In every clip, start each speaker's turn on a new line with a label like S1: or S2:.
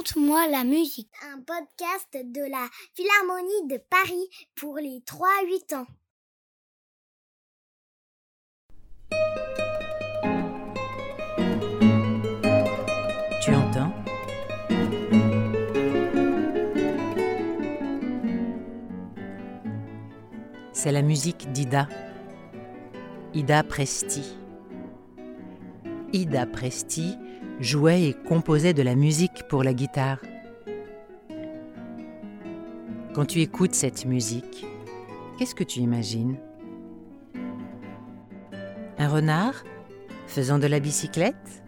S1: Raconte-moi la musique. Un podcast de la Philharmonie de Paris pour les 3-8 ans.
S2: Tu entends? C'est la musique d'Ida. Ida Presti. Ida Presti jouait et composait de la musique pour la guitare. Quand tu écoutes cette musique, qu'est-ce que tu imagines? Un renard faisant de la bicyclette?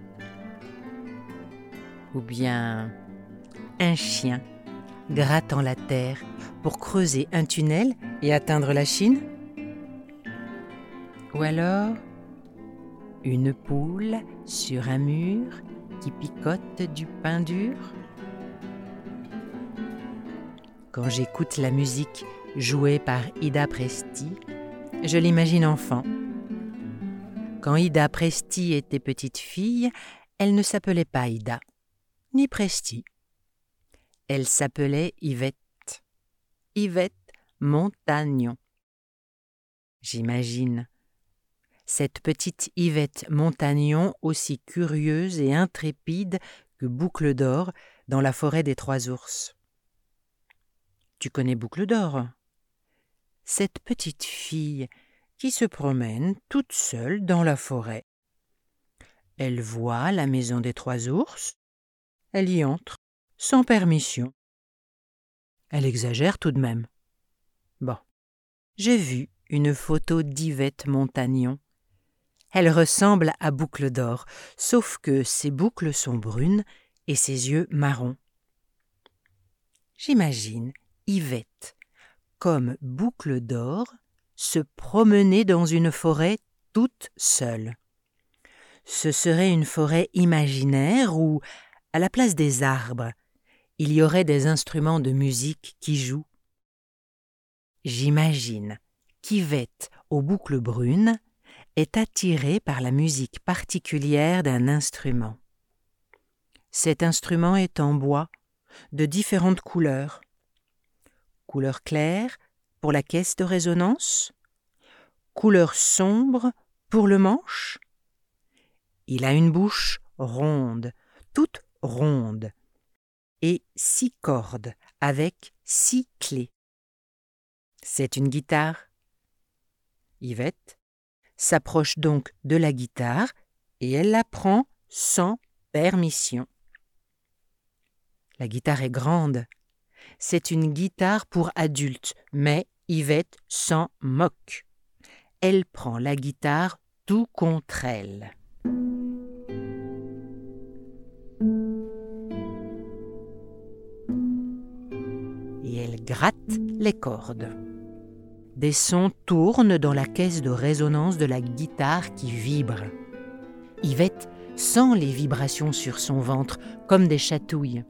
S2: Ou bien un chien grattant la terre pour creuser un tunnel et atteindre la Chine? Ou alors une poule sur un mur qui picote du pain dur Quand j'écoute la musique jouée par Ida Presti, je l'imagine enfant. Quand Ida Presti était petite fille, elle ne s'appelait pas Ida, ni Presti. Elle s'appelait Yvette. Yvette Montagnon. J'imagine cette petite Yvette Montagnon aussi curieuse et intrépide que Boucle d'Or dans la forêt des Trois Ours. Tu connais Boucle d'Or? Cette petite fille qui se promène toute seule dans la forêt. Elle voit la maison des Trois Ours, elle y entre, sans permission. Elle exagère tout de même. Bon, j'ai vu une photo d'Yvette Montagnon elle ressemble à Boucle d'Or, sauf que ses boucles sont brunes et ses yeux marrons. J'imagine Yvette, comme Boucle d'Or, se promener dans une forêt toute seule. Ce serait une forêt imaginaire où, à la place des arbres, il y aurait des instruments de musique qui jouent. J'imagine qu'Yvette aux boucles brunes est attiré par la musique particulière d'un instrument. Cet instrument est en bois, de différentes couleurs. Couleur claire pour la caisse de résonance, couleur sombre pour le manche. Il a une bouche ronde, toute ronde, et six cordes avec six clés. C'est une guitare. Yvette s'approche donc de la guitare et elle la prend sans permission. La guitare est grande. C'est une guitare pour adultes, mais Yvette s'en moque. Elle prend la guitare tout contre elle. Et elle gratte les cordes. Des sons tournent dans la caisse de résonance de la guitare qui vibre. Yvette sent les vibrations sur son ventre comme des chatouilles.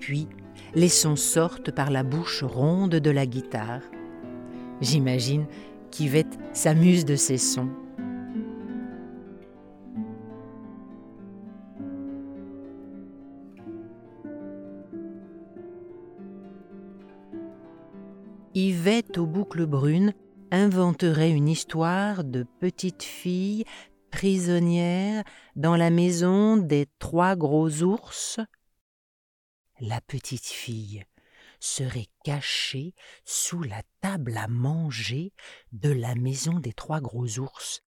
S2: Puis, les sons sortent par la bouche ronde de la guitare. J'imagine qu'Yvette s'amuse de ces sons. Yvette aux boucles brunes inventerait une histoire de petite fille prisonnière dans la maison des trois gros ours La petite fille serait cachée sous la table à manger de la maison des trois gros ours,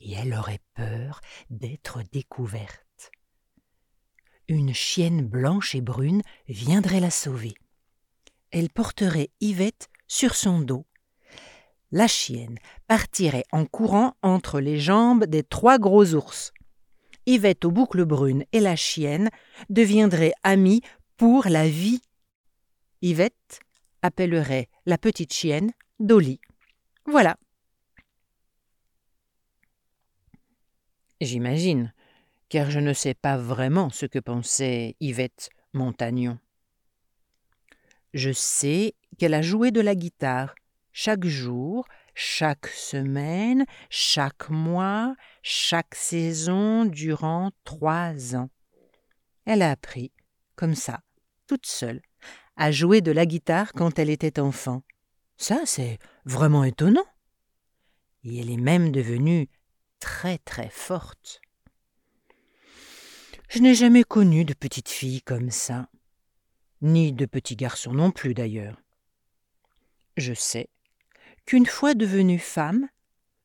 S2: et elle aurait peur d'être découverte. Une chienne blanche et brune viendrait la sauver elle porterait Yvette sur son dos. La chienne partirait en courant entre les jambes des trois gros ours. Yvette aux boucles brunes et la chienne deviendraient amies pour la vie. Yvette appellerait la petite chienne Dolly. Voilà. J'imagine, car je ne sais pas vraiment ce que pensait Yvette Montagnon. Je sais qu'elle a joué de la guitare chaque jour, chaque semaine, chaque mois, chaque saison durant trois ans. Elle a appris, comme ça, toute seule, à jouer de la guitare quand elle était enfant. Ça, c'est vraiment étonnant. Et elle est même devenue très très forte. Je n'ai jamais connu de petite fille comme ça, ni de petit garçon non plus d'ailleurs. Je sais qu'une fois devenue femme,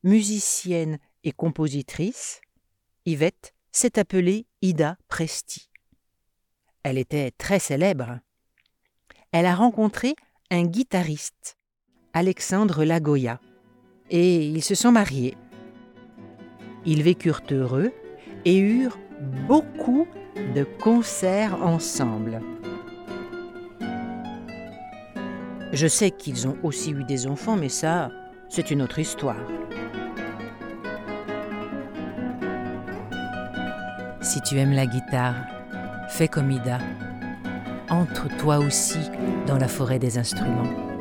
S2: musicienne et compositrice, Yvette s'est appelée Ida Presti. Elle était très célèbre. Elle a rencontré un guitariste, Alexandre Lagoya, et ils se sont mariés. Ils vécurent heureux et eurent beaucoup de concerts ensemble. Je sais qu'ils ont aussi eu des enfants, mais ça, c'est une autre histoire. Si tu aimes la guitare, fais comme Ida. Entre toi aussi dans la forêt des instruments.